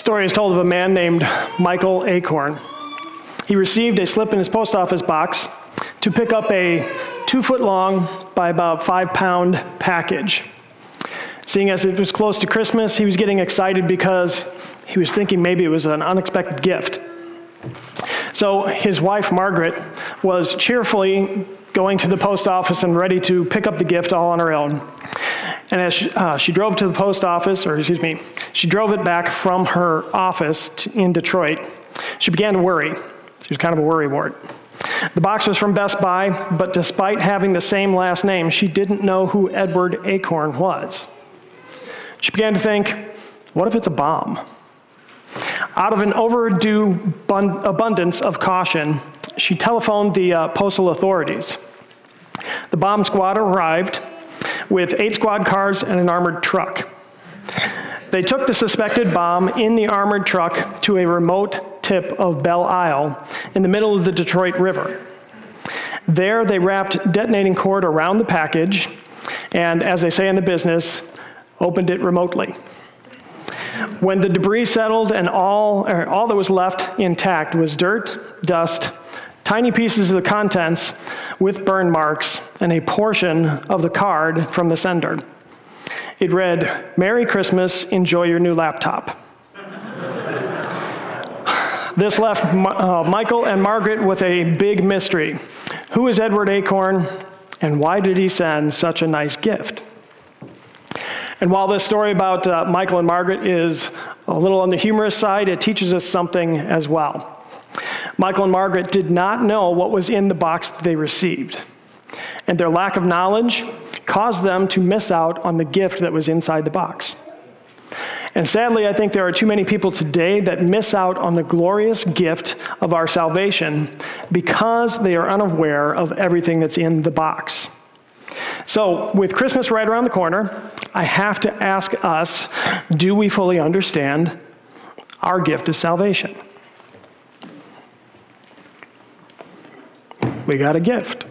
Story is told of a man named Michael Acorn. He received a slip in his post office box to pick up a two foot long by about five pound package. Seeing as it was close to Christmas, he was getting excited because he was thinking maybe it was an unexpected gift. So his wife, Margaret, was cheerfully going to the post office and ready to pick up the gift all on her own. And as she, uh, she drove to the post office, or excuse me, she drove it back from her office to, in Detroit, she began to worry. She was kind of a worry wart. The box was from Best Buy, but despite having the same last name, she didn't know who Edward Acorn was. She began to think, what if it's a bomb? Out of an overdue bun- abundance of caution, she telephoned the uh, postal authorities. The bomb squad arrived with eight squad cars and an armored truck. They took the suspected bomb in the armored truck to a remote tip of Belle Isle in the middle of the Detroit River. There, they wrapped detonating cord around the package and, as they say in the business, opened it remotely. When the debris settled and all, all that was left intact was dirt, dust, tiny pieces of the contents with burn marks, and a portion of the card from the sender. It read, Merry Christmas, enjoy your new laptop. this left uh, Michael and Margaret with a big mystery. Who is Edward Acorn, and why did he send such a nice gift? And while this story about uh, Michael and Margaret is a little on the humorous side, it teaches us something as well. Michael and Margaret did not know what was in the box they received. And their lack of knowledge caused them to miss out on the gift that was inside the box. And sadly, I think there are too many people today that miss out on the glorious gift of our salvation because they are unaware of everything that's in the box. So, with Christmas right around the corner, I have to ask us do we fully understand our gift of salvation? We got a gift.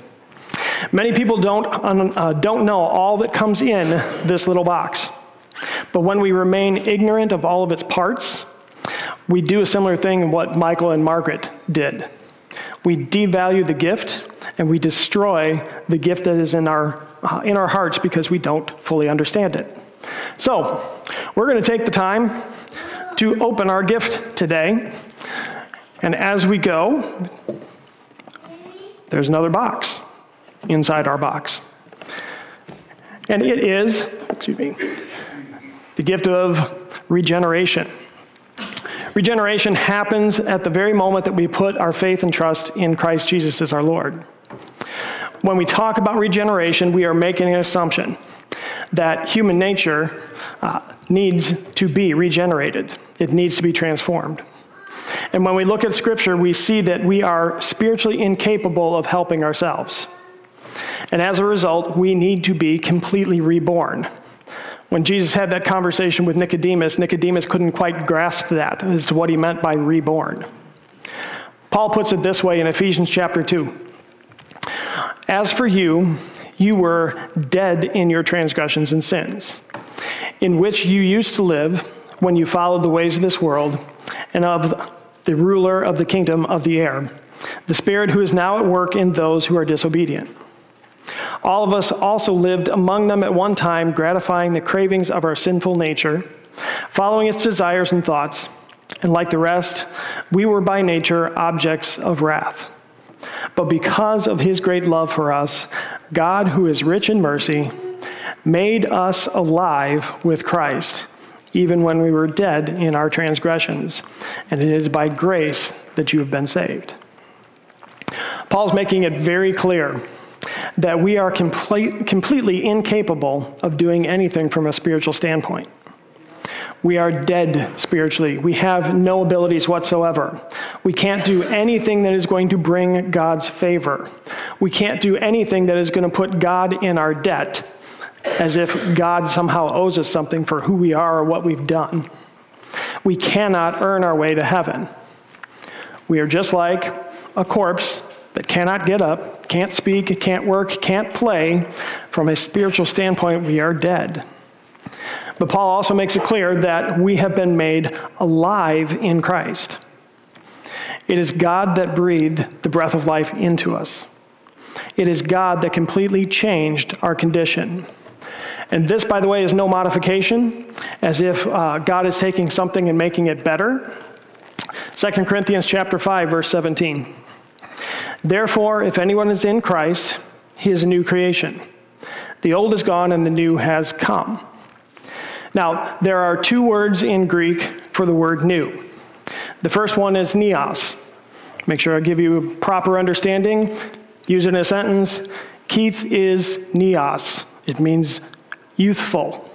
Many people don't, uh, don't know all that comes in this little box. But when we remain ignorant of all of its parts, we do a similar thing what Michael and Margaret did. We devalue the gift and we destroy the gift that is in our, uh, in our hearts because we don't fully understand it. So, we're going to take the time to open our gift today. And as we go, there's another box inside our box. And it is, excuse me, the gift of regeneration. Regeneration happens at the very moment that we put our faith and trust in Christ Jesus as our Lord. When we talk about regeneration, we are making an assumption that human nature uh, needs to be regenerated, it needs to be transformed. And when we look at Scripture, we see that we are spiritually incapable of helping ourselves. And as a result, we need to be completely reborn. When Jesus had that conversation with Nicodemus, Nicodemus couldn't quite grasp that as to what he meant by reborn. Paul puts it this way in Ephesians chapter 2 As for you, you were dead in your transgressions and sins, in which you used to live when you followed the ways of this world and of the ruler of the kingdom of the air, the Spirit who is now at work in those who are disobedient. All of us also lived among them at one time, gratifying the cravings of our sinful nature, following its desires and thoughts. And like the rest, we were by nature objects of wrath. But because of his great love for us, God, who is rich in mercy, made us alive with Christ, even when we were dead in our transgressions. And it is by grace that you have been saved. Paul's making it very clear that we are complete, completely incapable of doing anything from a spiritual standpoint. We are dead spiritually. We have no abilities whatsoever. We can't do anything that is going to bring God's favor. We can't do anything that is going to put God in our debt as if God somehow owes us something for who we are or what we've done. We cannot earn our way to heaven. We are just like a corpse that cannot get up, can't speak, can't work, can't play, from a spiritual standpoint, we are dead. But Paul also makes it clear that we have been made alive in Christ. It is God that breathed the breath of life into us. It is God that completely changed our condition. And this, by the way, is no modification, as if uh, God is taking something and making it better. 2 Corinthians chapter 5, verse 17. Therefore, if anyone is in Christ, he is a new creation. The old is gone and the new has come. Now, there are two words in Greek for the word new. The first one is neos. Make sure I give you proper understanding. Use it in a sentence. Keith is neos. It means youthful.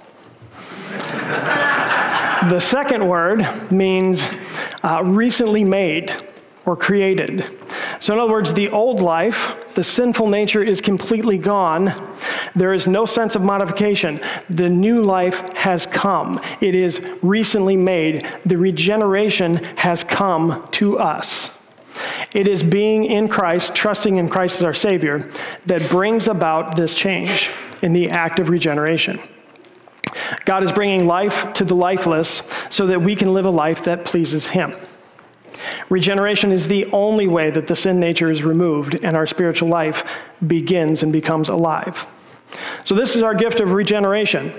the second word means uh, recently made or created. So, in other words, the old life, the sinful nature is completely gone. There is no sense of modification. The new life has come, it is recently made. The regeneration has come to us. It is being in Christ, trusting in Christ as our Savior, that brings about this change in the act of regeneration. God is bringing life to the lifeless so that we can live a life that pleases Him. Regeneration is the only way that the sin nature is removed and our spiritual life begins and becomes alive. So, this is our gift of regeneration.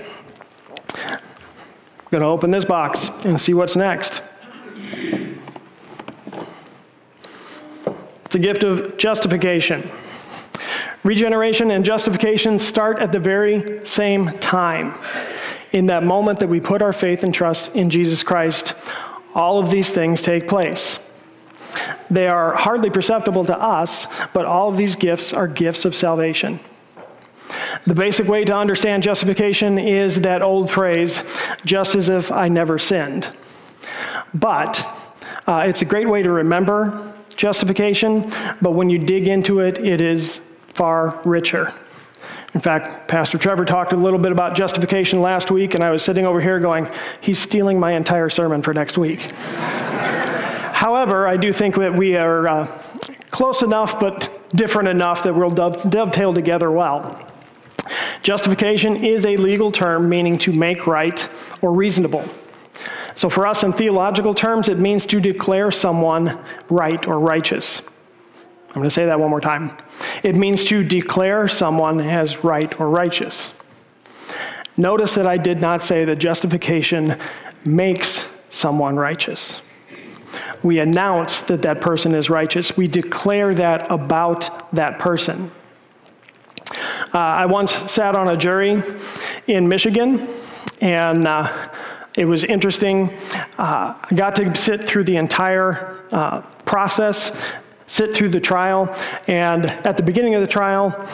I'm going to open this box and see what's next. It's a gift of justification. Regeneration and justification start at the very same time. In that moment that we put our faith and trust in Jesus Christ, all of these things take place. They are hardly perceptible to us, but all of these gifts are gifts of salvation. The basic way to understand justification is that old phrase, just as if I never sinned. But uh, it's a great way to remember justification, but when you dig into it, it is far richer. In fact, Pastor Trevor talked a little bit about justification last week, and I was sitting over here going, he's stealing my entire sermon for next week. However, I do think that we are uh, close enough but different enough that we'll dove- dovetail together well. Justification is a legal term meaning to make right or reasonable. So, for us in theological terms, it means to declare someone right or righteous. I'm going to say that one more time. It means to declare someone as right or righteous. Notice that I did not say that justification makes someone righteous we announce that that person is righteous. We declare that about that person. Uh, I once sat on a jury in Michigan, and uh, it was interesting. Uh, I got to sit through the entire uh, process, sit through the trial, and at the beginning of the trial,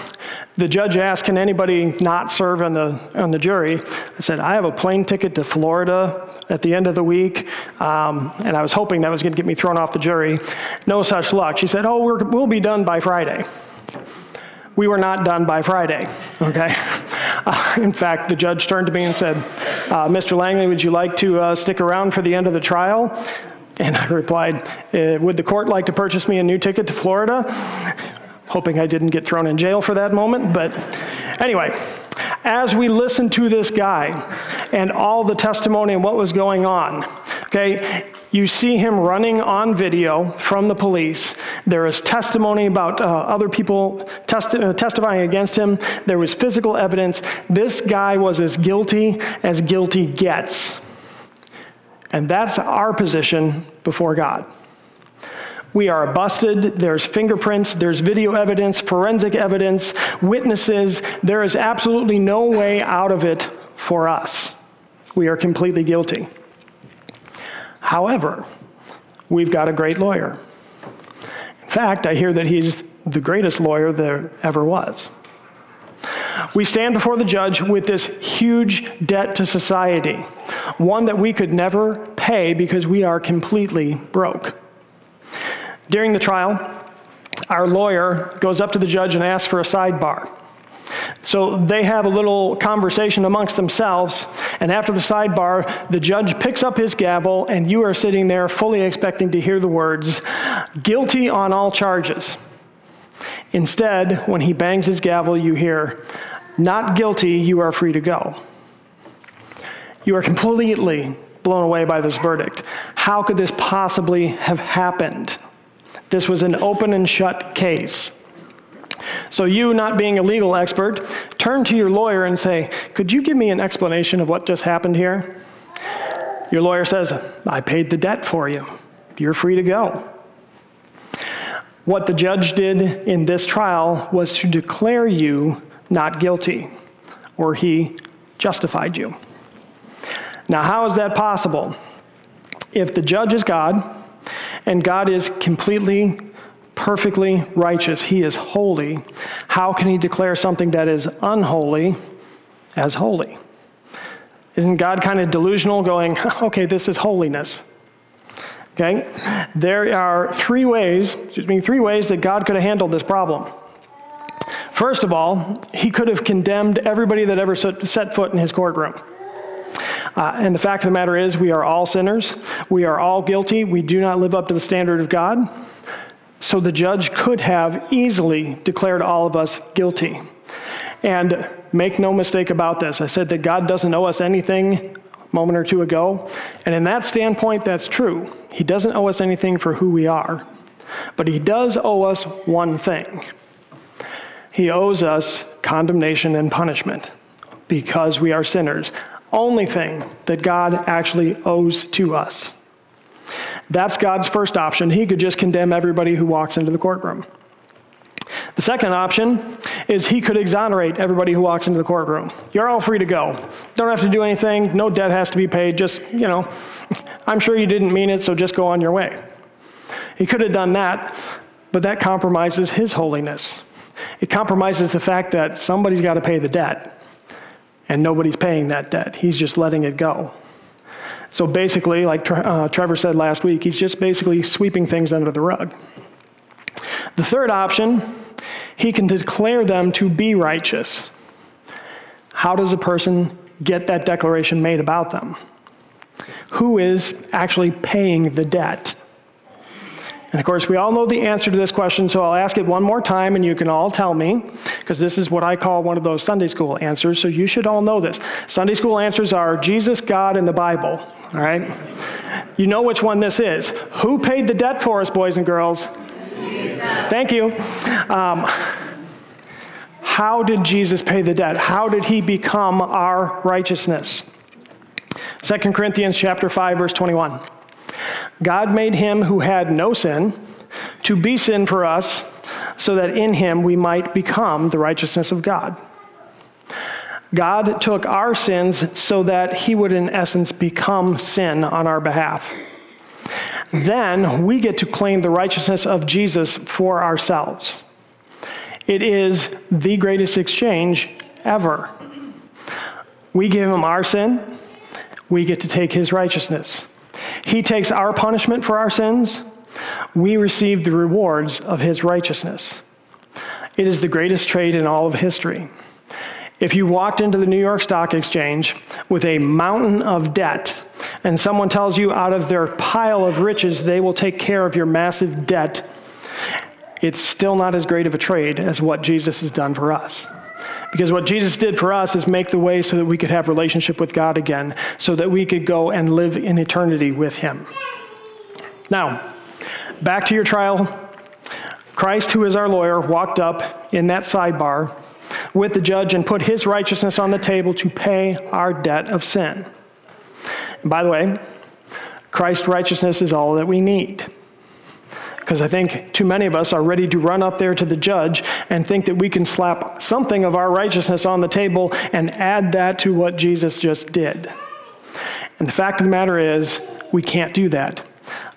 the judge asked, Can anybody not serve on the, on the jury? I said, I have a plane ticket to Florida at the end of the week, um, and I was hoping that was going to get me thrown off the jury. No such luck. She said, Oh, we will be done by Friday. We were not done by Friday, okay? Uh, in fact, the judge turned to me and said, uh, Mr. Langley, would you like to uh, stick around for the end of the trial? And I replied, uh, Would the court like to purchase me a new ticket to Florida? hoping I didn't get thrown in jail for that moment. But anyway, as we listen to this guy and all the testimony and what was going on, okay, you see him running on video from the police. There is testimony about uh, other people testi- uh, testifying against him. There was physical evidence. This guy was as guilty as guilty gets. And that's our position before God. We are busted. There's fingerprints, there's video evidence, forensic evidence, witnesses. There is absolutely no way out of it for us. We are completely guilty. However, we've got a great lawyer. In fact, I hear that he's the greatest lawyer there ever was. We stand before the judge with this huge debt to society, one that we could never pay because we are completely broke. During the trial, our lawyer goes up to the judge and asks for a sidebar. So they have a little conversation amongst themselves, and after the sidebar, the judge picks up his gavel, and you are sitting there fully expecting to hear the words, guilty on all charges. Instead, when he bangs his gavel, you hear, not guilty, you are free to go. You are completely blown away by this verdict. How could this possibly have happened? This was an open and shut case. So, you, not being a legal expert, turn to your lawyer and say, Could you give me an explanation of what just happened here? Your lawyer says, I paid the debt for you. You're free to go. What the judge did in this trial was to declare you not guilty, or he justified you. Now, how is that possible? If the judge is God, and God is completely, perfectly righteous, he is holy, how can he declare something that is unholy as holy? Isn't God kind of delusional, going, okay, this is holiness? Okay? There are three ways, excuse me, three ways that God could have handled this problem. First of all, he could have condemned everybody that ever set foot in his courtroom. Uh, and the fact of the matter is, we are all sinners. We are all guilty. We do not live up to the standard of God. So the judge could have easily declared all of us guilty. And make no mistake about this. I said that God doesn't owe us anything a moment or two ago. And in that standpoint, that's true. He doesn't owe us anything for who we are. But He does owe us one thing He owes us condemnation and punishment because we are sinners. Only thing that God actually owes to us. That's God's first option. He could just condemn everybody who walks into the courtroom. The second option is he could exonerate everybody who walks into the courtroom. You're all free to go. Don't have to do anything. No debt has to be paid. Just, you know, I'm sure you didn't mean it, so just go on your way. He could have done that, but that compromises his holiness. It compromises the fact that somebody's got to pay the debt, and nobody's paying that debt. He's just letting it go. So basically, like uh, Trevor said last week, he's just basically sweeping things under the rug. The third option, he can declare them to be righteous. How does a person get that declaration made about them? Who is actually paying the debt? And of course, we all know the answer to this question, so I'll ask it one more time and you can all tell me, because this is what I call one of those Sunday school answers, so you should all know this. Sunday school answers are Jesus, God, and the Bible, all right? You know which one this is. Who paid the debt for us, boys and girls? Jesus. Thank you. Um, how did Jesus pay the debt? How did he become our righteousness? 2 Corinthians chapter 5 verse 21. God made him who had no sin to be sin for us so that in him we might become the righteousness of God. God took our sins so that he would in essence become sin on our behalf then we get to claim the righteousness of Jesus for ourselves. It is the greatest exchange ever. We give him our sin, we get to take his righteousness. He takes our punishment for our sins, we receive the rewards of his righteousness. It is the greatest trade in all of history. If you walked into the New York Stock Exchange with a mountain of debt, and someone tells you out of their pile of riches they will take care of your massive debt, it's still not as great of a trade as what Jesus has done for us. Because what Jesus did for us is make the way so that we could have relationship with God again, so that we could go and live in eternity with him. Now, back to your trial. Christ, who is our lawyer, walked up in that sidebar with the judge and put his righteousness on the table to pay our debt of sin. And by the way, Christ's righteousness is all that we need. Because I think too many of us are ready to run up there to the judge and think that we can slap something of our righteousness on the table and add that to what Jesus just did. And the fact of the matter is, we can't do that.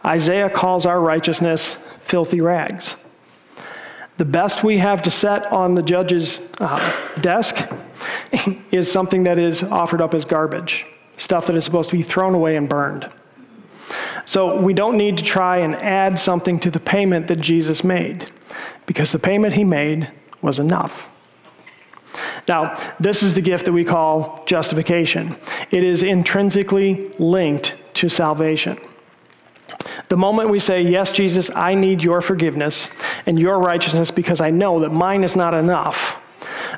Isaiah calls our righteousness filthy rags. The best we have to set on the judge's uh, desk is something that is offered up as garbage stuff that is supposed to be thrown away and burned. So we don't need to try and add something to the payment that Jesus made, because the payment he made was enough. Now, this is the gift that we call justification. It is intrinsically linked to salvation. The moment we say, Yes, Jesus, I need your forgiveness and your righteousness because I know that mine is not enough,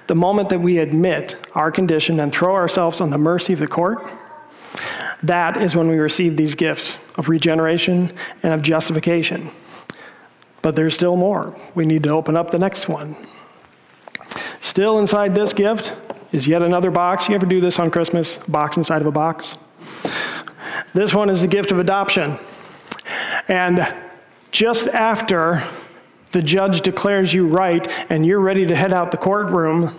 the moment that we admit our condition and throw ourselves on the mercy of the court, That is when we receive these gifts of regeneration and of justification. But there's still more. We need to open up the next one. Still inside this gift is yet another box. You ever do this on Christmas? Box inside of a box? This one is the gift of adoption. And just after the judge declares you right and you're ready to head out the courtroom,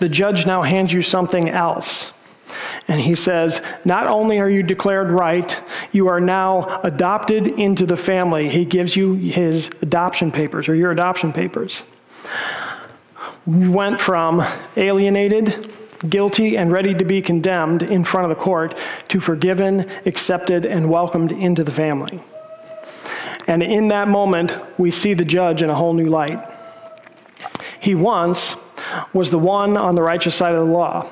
the judge now hands you something else. And he says, Not only are you declared right, you are now adopted into the family. He gives you his adoption papers or your adoption papers. We went from alienated, guilty, and ready to be condemned in front of the court to forgiven, accepted, and welcomed into the family. And in that moment, we see the judge in a whole new light. He once was the one on the righteous side of the law.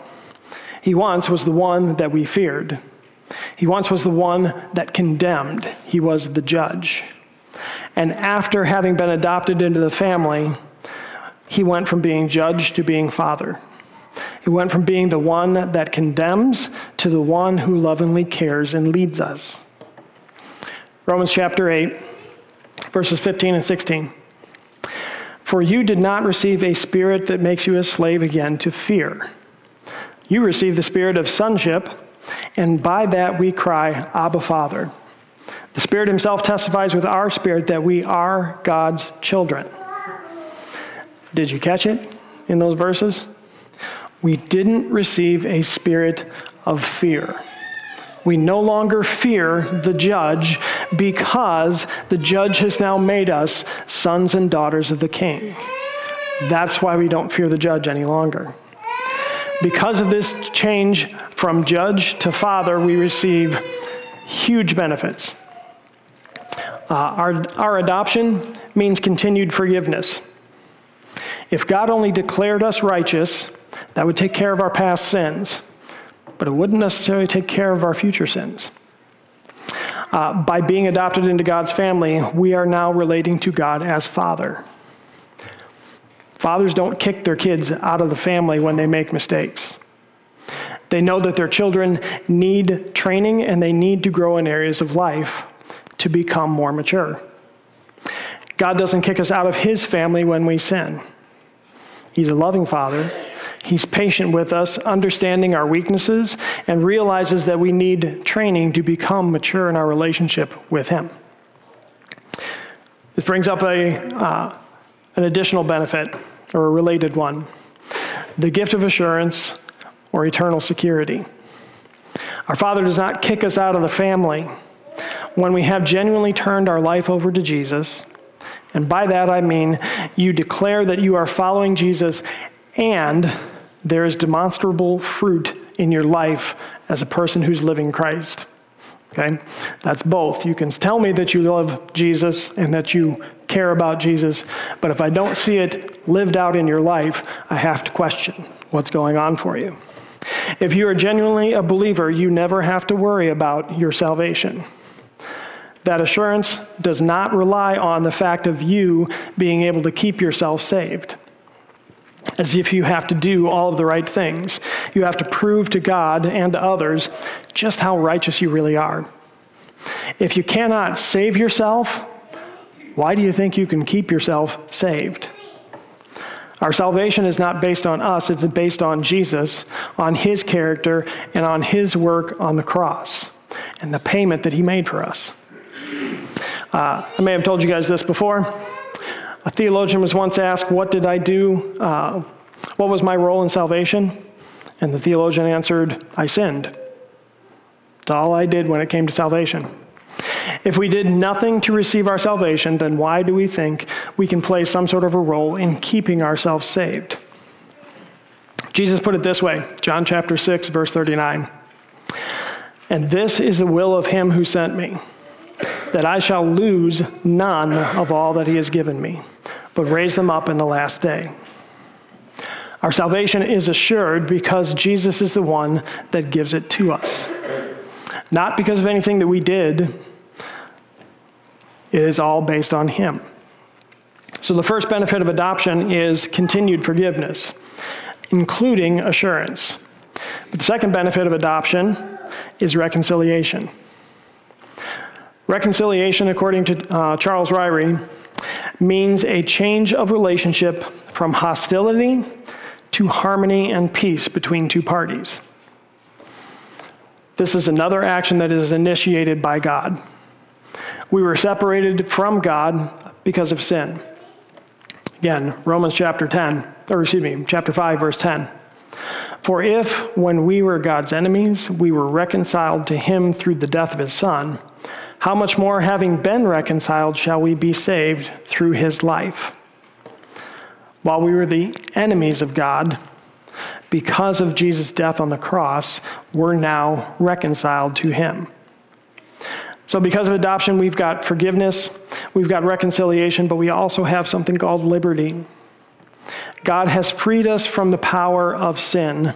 He once was the one that we feared. He once was the one that condemned. He was the judge. And after having been adopted into the family, he went from being judge to being father. He went from being the one that condemns to the one who lovingly cares and leads us. Romans chapter 8 verses 15 and 16. For you did not receive a spirit that makes you a slave again to fear. You receive the spirit of sonship, and by that we cry, Abba, Father. The Spirit Himself testifies with our spirit that we are God's children. Did you catch it in those verses? We didn't receive a spirit of fear. We no longer fear the judge because the judge has now made us sons and daughters of the king. That's why we don't fear the judge any longer. Because of this change from judge to father, we receive huge benefits. Uh, our, our adoption means continued forgiveness. If God only declared us righteous, that would take care of our past sins but it wouldn't necessarily take care of our future sins. Uh, by being adopted into God's family, we are now relating to God as Father. Fathers don't kick their kids out of the family when they make mistakes. They know that their children need training and they need to grow in areas of life to become more mature. God doesn't kick us out of His family when we sin. He's a loving Father, He's patient with us, understanding our weaknesses, and realizes that we need training to become mature in our relationship with Him. This brings up a, uh, an additional benefit, or a related one the gift of assurance or eternal security. Our Father does not kick us out of the family when we have genuinely turned our life over to Jesus. And by that I mean you declare that you are following Jesus and there is demonstrable fruit in your life as a person who's living Christ. Okay? That's both. You can tell me that you love Jesus and that you care about Jesus, but if I don't see it lived out in your life, I have to question what's going on for you. If you are genuinely a believer, you never have to worry about your salvation. That assurance does not rely on the fact of you being able to keep yourself saved as if you have to do all of the right things. You have to prove to God and to others just how righteous you really are. If you cannot save yourself, why do you think you can keep yourself saved? Our salvation is not based on us, it's based on Jesus, on his character, and on his work on the cross, and the payment that he made for us. Uh, I may have told you guys this before. A theologian was once asked, What did I do? Uh, what was my role in salvation? And the theologian answered, I sinned. That's all I did when it came to salvation. If we did nothing to receive our salvation, then why do we think we can play some sort of a role in keeping ourselves saved? Jesus put it this way John chapter 6, verse 39. And this is the will of him who sent me, that I shall lose none of all that he has given me but raise them up in the last day. Our salvation is assured because Jesus is the one that gives it to us. Not because of anything that we did, it is all based on Him. So, the first benefit of adoption is continued forgiveness, including assurance. But the second benefit of adoption is reconciliation. Reconciliation, according to uh, Charles Ryrie, means a change of relationship from hostility to harmony and peace between two parties. This is another action that is initiated by God. We were separated from God because of sin. Again, Romans chapter 10, or excuse me, chapter 5, verse 10. For if, when we were God's enemies, we were reconciled to him through the death of his Son, how much more, having been reconciled, shall we be saved through his life? While we were the enemies of God, because of Jesus' death on the cross, we're now reconciled to him. So, because of adoption, we've got forgiveness, we've got reconciliation, but we also have something called liberty. God has freed us from the power of sin.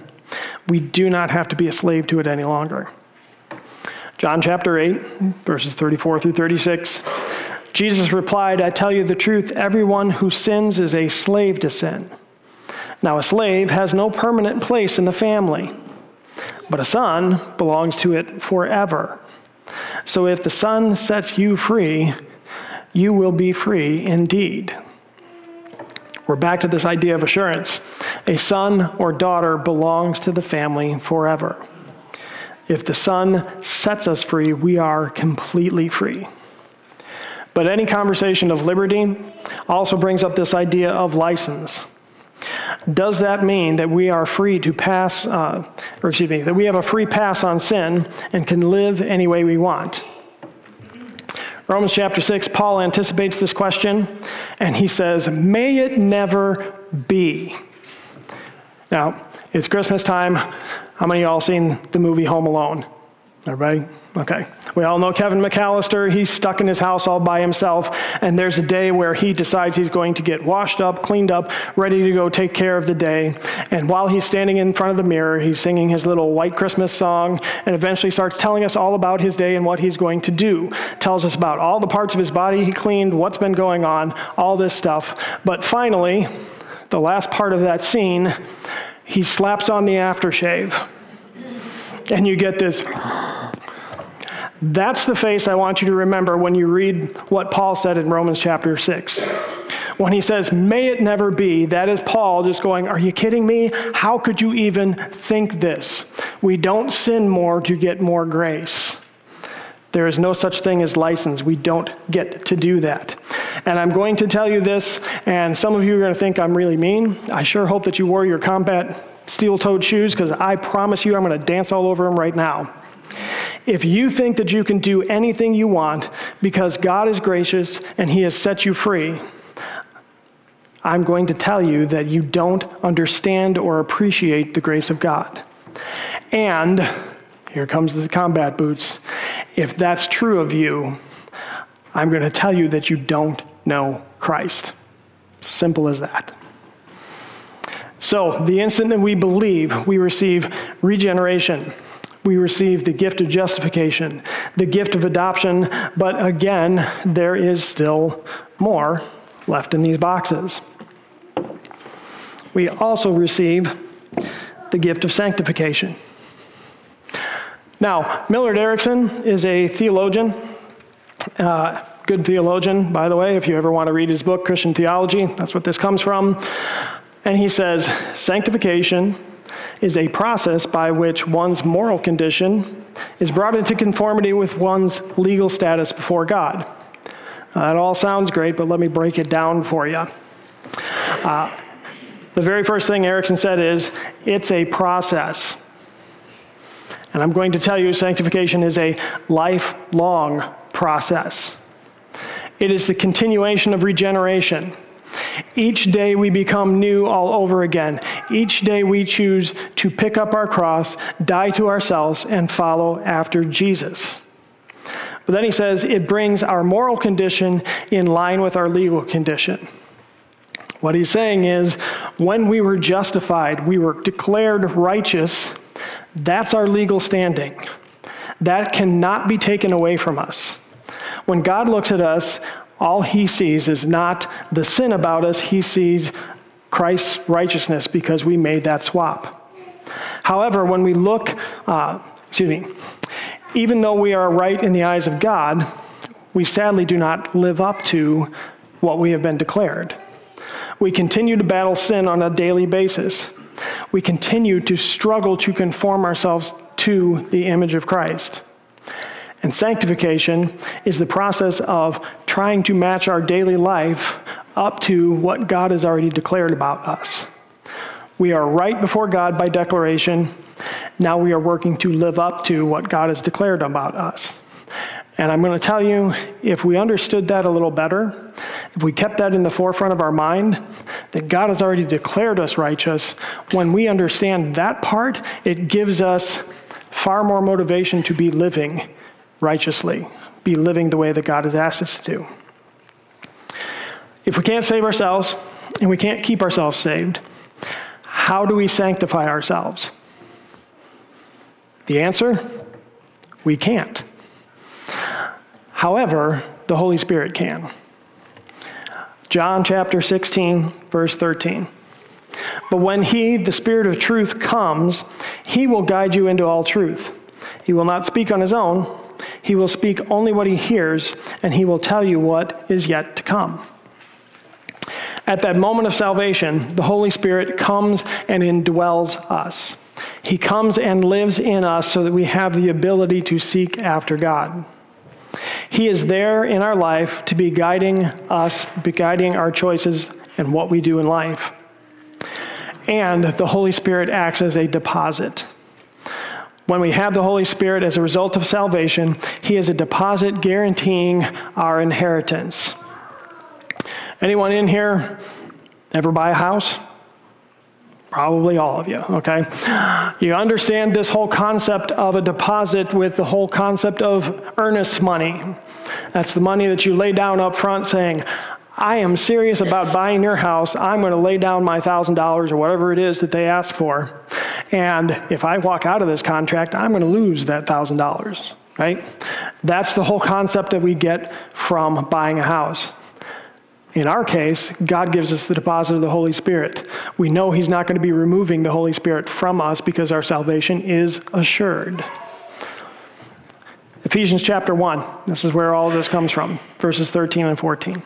We do not have to be a slave to it any longer. John chapter 8, verses 34 through 36. Jesus replied, I tell you the truth, everyone who sins is a slave to sin. Now, a slave has no permanent place in the family, but a son belongs to it forever. So if the son sets you free, you will be free indeed. We're back to this idea of assurance. A son or daughter belongs to the family forever. If the Son sets us free, we are completely free. But any conversation of liberty also brings up this idea of license. Does that mean that we are free to pass, uh, or excuse me, that we have a free pass on sin and can live any way we want? Romans chapter 6, Paul anticipates this question and he says, May it never be. Now, it's Christmas time. How many of y'all seen the movie Home Alone? Everybody? Okay. We all know Kevin McAllister. He's stuck in his house all by himself, and there's a day where he decides he's going to get washed up, cleaned up, ready to go take care of the day. And while he's standing in front of the mirror, he's singing his little white Christmas song and eventually starts telling us all about his day and what he's going to do. Tells us about all the parts of his body he cleaned, what's been going on, all this stuff. But finally, the last part of that scene, he slaps on the aftershave. And you get this. That's the face I want you to remember when you read what Paul said in Romans chapter 6. When he says, May it never be, that is Paul just going, Are you kidding me? How could you even think this? We don't sin more to get more grace. There is no such thing as license. We don't get to do that. And I'm going to tell you this, and some of you are going to think I'm really mean. I sure hope that you wore your combat steel toed shoes because I promise you I'm going to dance all over them right now. If you think that you can do anything you want because God is gracious and He has set you free, I'm going to tell you that you don't understand or appreciate the grace of God. And here comes the combat boots. If that's true of you, I'm going to tell you that you don't know Christ. Simple as that. So, the instant that we believe, we receive regeneration. We receive the gift of justification, the gift of adoption, but again, there is still more left in these boxes. We also receive the gift of sanctification. Now, Millard Erickson is a theologian, uh, good theologian, by the way, if you ever want to read his book, Christian Theology, that's what this comes from. And he says, sanctification is a process by which one's moral condition is brought into conformity with one's legal status before God. Uh, that all sounds great, but let me break it down for you. Uh, the very first thing Erickson said is it's a process. And I'm going to tell you sanctification is a lifelong process. It is the continuation of regeneration. Each day we become new all over again. Each day we choose to pick up our cross, die to ourselves, and follow after Jesus. But then he says it brings our moral condition in line with our legal condition. What he's saying is when we were justified, we were declared righteous, that's our legal standing. That cannot be taken away from us. When God looks at us, all he sees is not the sin about us, he sees Christ's righteousness because we made that swap. However, when we look uh, excuse me, even though we are right in the eyes of God, we sadly do not live up to what we have been declared. We continue to battle sin on a daily basis. We continue to struggle to conform ourselves to the image of Christ. And sanctification is the process of trying to match our daily life up to what God has already declared about us. We are right before God by declaration. Now we are working to live up to what God has declared about us. And I'm going to tell you, if we understood that a little better, if we kept that in the forefront of our mind, that God has already declared us righteous, when we understand that part, it gives us far more motivation to be living righteously, be living the way that God has asked us to do. If we can't save ourselves and we can't keep ourselves saved, how do we sanctify ourselves? The answer we can't. However, the Holy Spirit can. John chapter 16, verse 13. But when He, the Spirit of truth, comes, He will guide you into all truth. He will not speak on His own, He will speak only what He hears, and He will tell you what is yet to come. At that moment of salvation, the Holy Spirit comes and indwells us. He comes and lives in us so that we have the ability to seek after God. He is there in our life to be guiding us, be guiding our choices and what we do in life. And the Holy Spirit acts as a deposit. When we have the Holy Spirit as a result of salvation, He is a deposit guaranteeing our inheritance. Anyone in here ever buy a house? Probably all of you, okay? You understand this whole concept of a deposit with the whole concept of earnest money. That's the money that you lay down up front saying, I am serious about buying your house. I'm going to lay down my $1,000 or whatever it is that they ask for. And if I walk out of this contract, I'm going to lose that $1,000, right? That's the whole concept that we get from buying a house. In our case, God gives us the deposit of the Holy Spirit. We know He's not going to be removing the Holy Spirit from us because our salvation is assured. Ephesians chapter 1, this is where all this comes from, verses 13 and 14.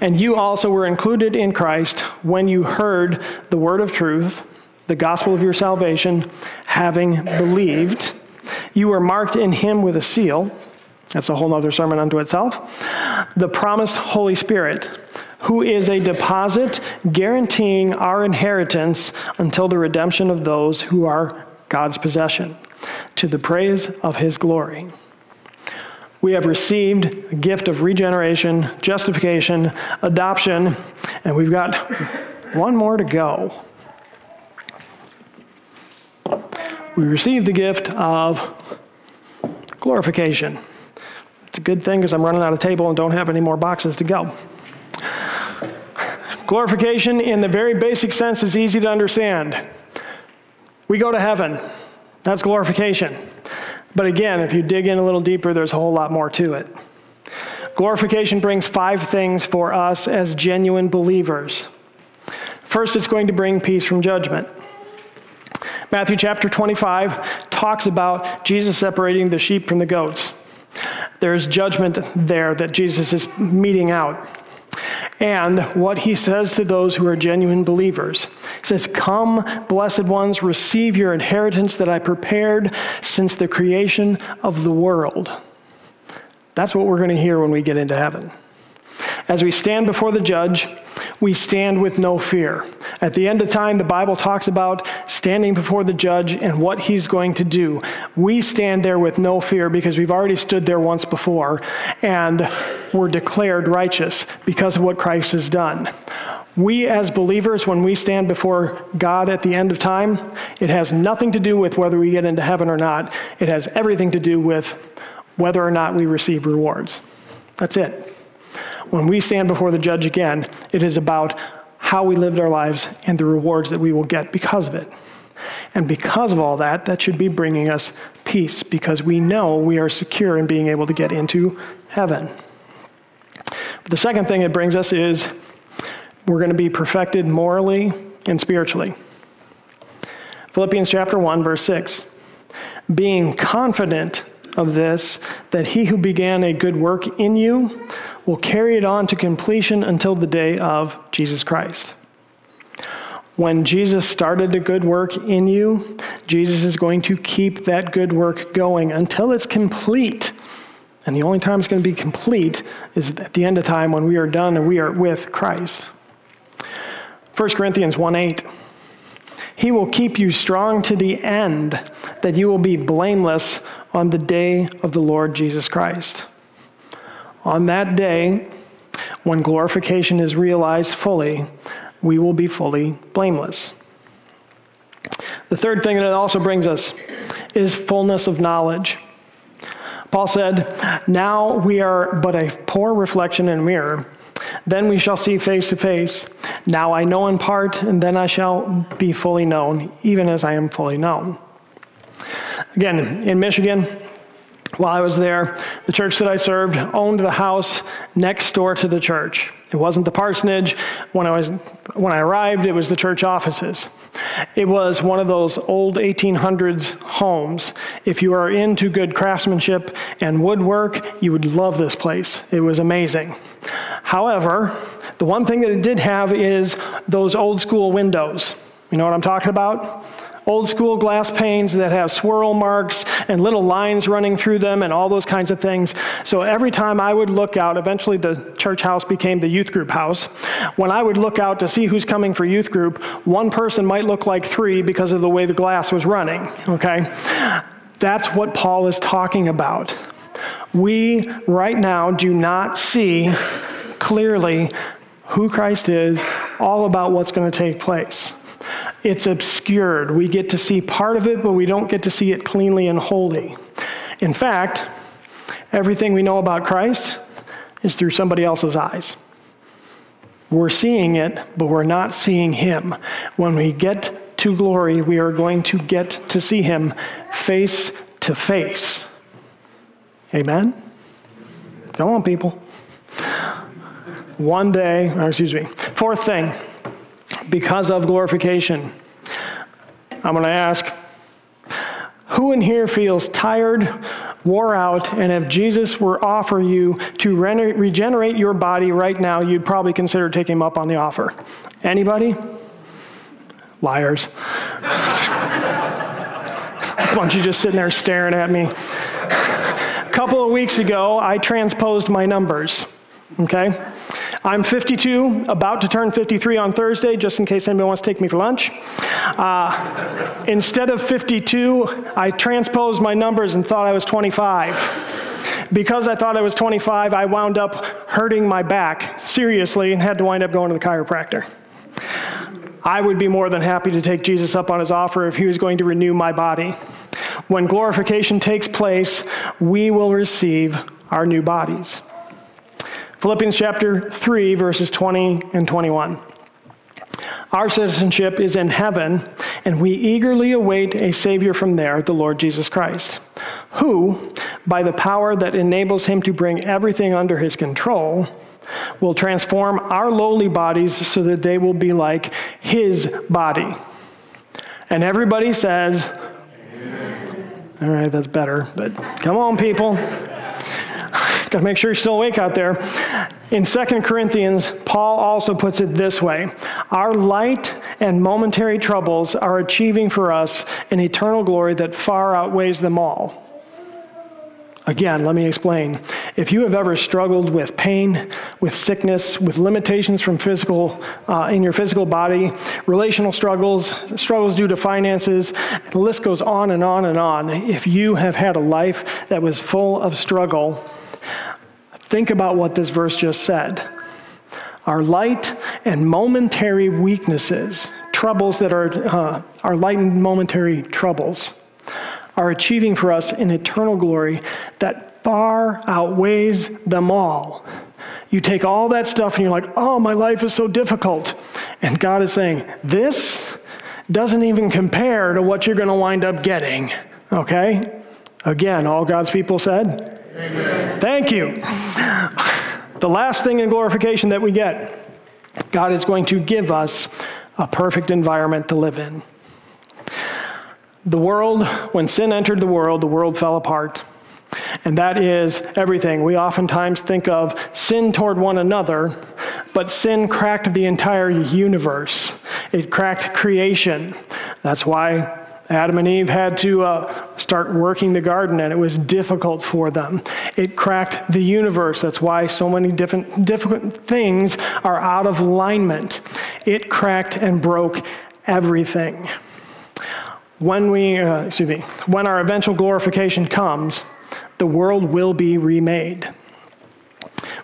And you also were included in Christ when you heard the word of truth, the gospel of your salvation, having believed. You were marked in Him with a seal that's a whole other sermon unto itself. The promised Holy Spirit, who is a deposit guaranteeing our inheritance until the redemption of those who are God's possession, to the praise of his glory. We have received the gift of regeneration, justification, adoption, and we've got one more to go. We received the gift of glorification. It's a good thing because I'm running out of table and don't have any more boxes to go. Glorification, in the very basic sense, is easy to understand. We go to heaven. That's glorification. But again, if you dig in a little deeper, there's a whole lot more to it. Glorification brings five things for us as genuine believers. First, it's going to bring peace from judgment. Matthew chapter 25 talks about Jesus separating the sheep from the goats. There's judgment there that Jesus is meting out. And what he says to those who are genuine believers. He says, Come, blessed ones, receive your inheritance that I prepared since the creation of the world. That's what we're going to hear when we get into heaven. As we stand before the judge, we stand with no fear. At the end of time, the Bible talks about standing before the judge and what he's going to do. We stand there with no fear because we've already stood there once before and we're declared righteous because of what Christ has done. We, as believers, when we stand before God at the end of time, it has nothing to do with whether we get into heaven or not. It has everything to do with whether or not we receive rewards. That's it. When we stand before the judge again, it is about how we lived our lives and the rewards that we will get because of it. And because of all that, that should be bringing us peace because we know we are secure in being able to get into heaven. But the second thing it brings us is we're going to be perfected morally and spiritually. Philippians chapter 1, verse 6. being confident of this, that he who began a good work in you will carry it on to completion until the day of Jesus Christ. When Jesus started a good work in you, Jesus is going to keep that good work going until it's complete. And the only time it's going to be complete is at the end of time when we are done and we are with Christ. 1 Corinthians 1 8. He will keep you strong to the end, that you will be blameless on the day of the Lord Jesus Christ. On that day, when glorification is realized fully, we will be fully blameless. The third thing that it also brings us is fullness of knowledge. Paul said, Now we are but a poor reflection in a mirror. Then we shall see face to face. Now I know in part, and then I shall be fully known, even as I am fully known. Again, in Michigan, while I was there, the church that I served owned the house next door to the church. It wasn't the parsonage. When I, was, when I arrived, it was the church offices. It was one of those old 1800s homes. If you are into good craftsmanship and woodwork, you would love this place. It was amazing. However, the one thing that it did have is those old school windows. You know what I'm talking about? old school glass panes that have swirl marks and little lines running through them and all those kinds of things. So every time I would look out, eventually the church house became the youth group house. When I would look out to see who's coming for youth group, one person might look like three because of the way the glass was running, okay? That's what Paul is talking about. We right now do not see clearly who Christ is, all about what's going to take place it's obscured. We get to see part of it, but we don't get to see it cleanly and wholly. In fact, everything we know about Christ is through somebody else's eyes. We're seeing it, but we're not seeing Him. When we get to glory, we are going to get to see Him face to face. Amen? Come on, people. One day, or excuse me, fourth thing because of glorification. I'm going to ask who in here feels tired, wore out, and if Jesus were offer you to re- regenerate your body right now, you'd probably consider taking him up on the offer? Anybody? Liars. A bunch of you just sitting there staring at me. A couple of weeks ago, I transposed my numbers. Okay? I'm 52, about to turn 53 on Thursday, just in case anybody wants to take me for lunch. Uh, instead of 52, I transposed my numbers and thought I was 25. Because I thought I was 25, I wound up hurting my back seriously and had to wind up going to the chiropractor. I would be more than happy to take Jesus up on his offer if he was going to renew my body. When glorification takes place, we will receive our new bodies. Philippians chapter 3, verses 20 and 21. Our citizenship is in heaven, and we eagerly await a Savior from there, the Lord Jesus Christ, who, by the power that enables him to bring everything under his control, will transform our lowly bodies so that they will be like his body. And everybody says, Amen. All right, that's better, but come on, people. Got to make sure you're still awake out there. In 2 Corinthians, Paul also puts it this way Our light and momentary troubles are achieving for us an eternal glory that far outweighs them all. Again, let me explain. If you have ever struggled with pain, with sickness, with limitations from physical uh, in your physical body, relational struggles, struggles due to finances, the list goes on and on and on. If you have had a life that was full of struggle, Think about what this verse just said. Our light and momentary weaknesses, troubles that are uh, our light and momentary troubles, are achieving for us an eternal glory that far outweighs them all. You take all that stuff and you're like, oh, my life is so difficult. And God is saying, this doesn't even compare to what you're going to wind up getting. Okay? Again, all God's people said, Amen. Thank you. The last thing in glorification that we get, God is going to give us a perfect environment to live in. The world, when sin entered the world, the world fell apart. And that is everything. We oftentimes think of sin toward one another, but sin cracked the entire universe. It cracked creation. That's why Adam and Eve had to uh, start working the garden, and it was difficult for them. It cracked the universe. That's why so many different, different things are out of alignment. It cracked and broke everything. When we, uh, excuse me, when our eventual glorification comes, the world will be remade.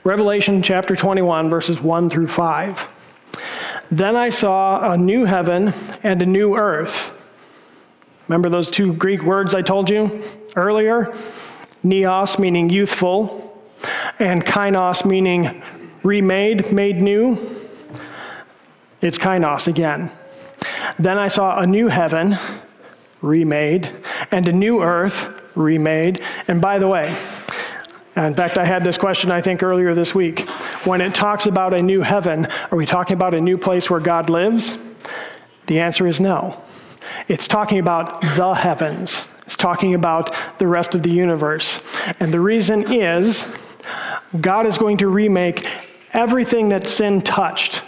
Revelation chapter 21, verses 1 through 5. Then I saw a new heaven and a new earth. Remember those two Greek words I told you earlier? Neos, meaning youthful, and kainos, meaning remade, made new. It's kainos again. Then I saw a new heaven, remade, and a new earth, remade. And by the way, in fact, I had this question, I think, earlier this week. When it talks about a new heaven, are we talking about a new place where God lives? The answer is no. It's talking about the heavens, it's talking about the rest of the universe. And the reason is God is going to remake everything that sin touched.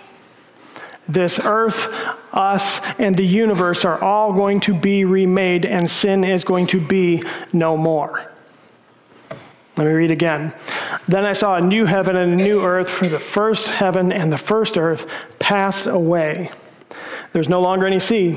This earth, us, and the universe are all going to be remade, and sin is going to be no more. Let me read again. Then I saw a new heaven and a new earth, for the first heaven and the first earth passed away. There's no longer any sea.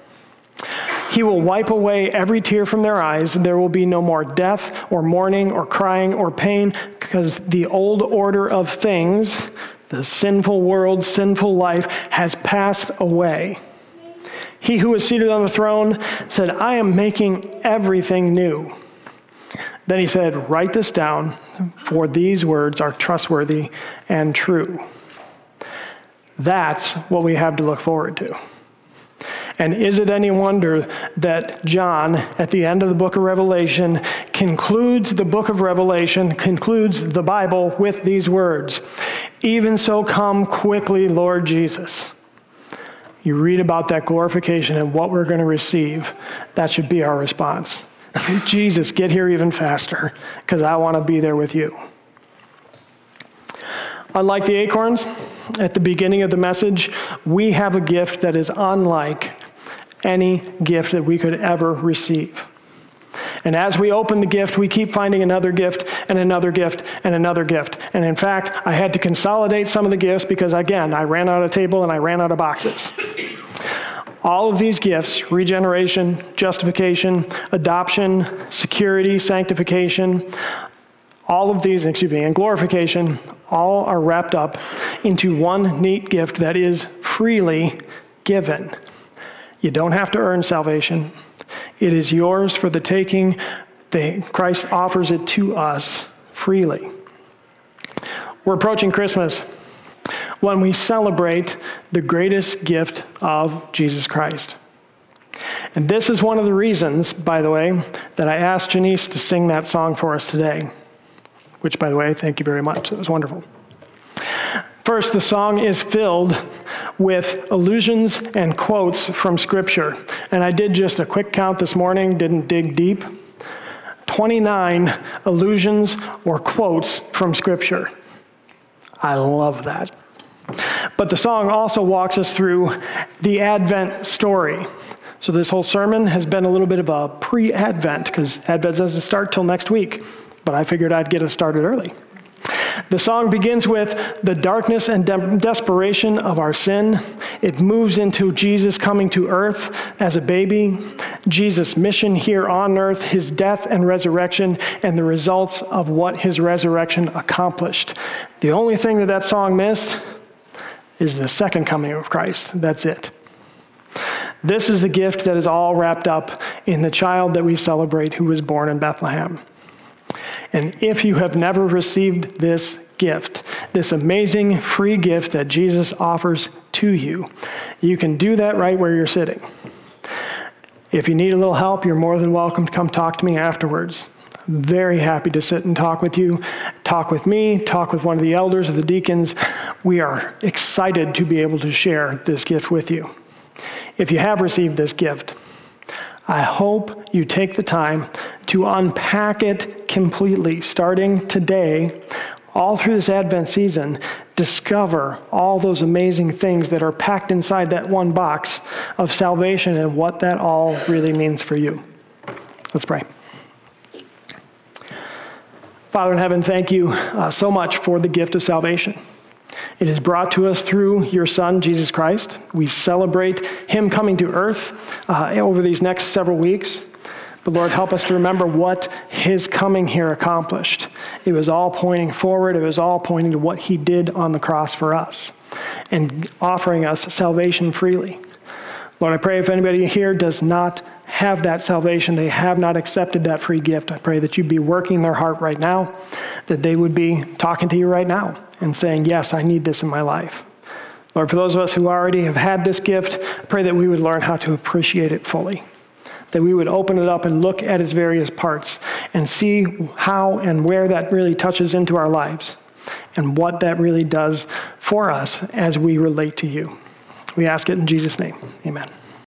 He will wipe away every tear from their eyes. There will be no more death or mourning or crying or pain because the old order of things, the sinful world, sinful life, has passed away. He who was seated on the throne said, I am making everything new. Then he said, Write this down, for these words are trustworthy and true. That's what we have to look forward to. And is it any wonder that John, at the end of the book of Revelation, concludes the book of Revelation, concludes the Bible with these words Even so, come quickly, Lord Jesus. You read about that glorification and what we're going to receive. That should be our response. Jesus, get here even faster because I want to be there with you. Unlike the acorns at the beginning of the message, we have a gift that is unlike any gift that we could ever receive. And as we open the gift, we keep finding another gift and another gift and another gift. And in fact, I had to consolidate some of the gifts because, again, I ran out of table and I ran out of boxes. All of these gifts regeneration, justification, adoption, security, sanctification all of these, excuse me, and glorification all are wrapped up into one neat gift that is freely given. You don't have to earn salvation. It is yours for the taking. The, Christ offers it to us freely. We're approaching Christmas when we celebrate the greatest gift of Jesus Christ. And this is one of the reasons, by the way, that I asked Janice to sing that song for us today. Which, by the way, thank you very much. It was wonderful. First, the song is filled with allusions and quotes from Scripture. And I did just a quick count this morning, didn't dig deep. 29 allusions or quotes from Scripture. I love that. But the song also walks us through the Advent story. So this whole sermon has been a little bit of a pre Advent because Advent doesn't start till next week. But I figured I'd get us started early. The song begins with the darkness and de- desperation of our sin. It moves into Jesus coming to earth as a baby, Jesus' mission here on earth, his death and resurrection, and the results of what his resurrection accomplished. The only thing that that song missed is the second coming of Christ. That's it. This is the gift that is all wrapped up in the child that we celebrate who was born in Bethlehem. And if you have never received this gift, this amazing free gift that Jesus offers to you. You can do that right where you're sitting. If you need a little help, you're more than welcome to come talk to me afterwards. Very happy to sit and talk with you, talk with me, talk with one of the elders or the deacons. We are excited to be able to share this gift with you. If you have received this gift, I hope you take the time to unpack it completely, starting today, all through this Advent season, discover all those amazing things that are packed inside that one box of salvation and what that all really means for you. Let's pray. Father in heaven, thank you uh, so much for the gift of salvation. It is brought to us through your Son, Jesus Christ. We celebrate him coming to earth uh, over these next several weeks. But Lord, help us to remember what his coming here accomplished. It was all pointing forward, it was all pointing to what he did on the cross for us and offering us salvation freely. Lord, I pray if anybody here does not have that salvation, they have not accepted that free gift, I pray that you'd be working their heart right now, that they would be talking to you right now and saying, Yes, I need this in my life. Lord, for those of us who already have had this gift, I pray that we would learn how to appreciate it fully that we would open it up and look at its various parts and see how and where that really touches into our lives and what that really does for us as we relate to you. We ask it in Jesus' name. Amen.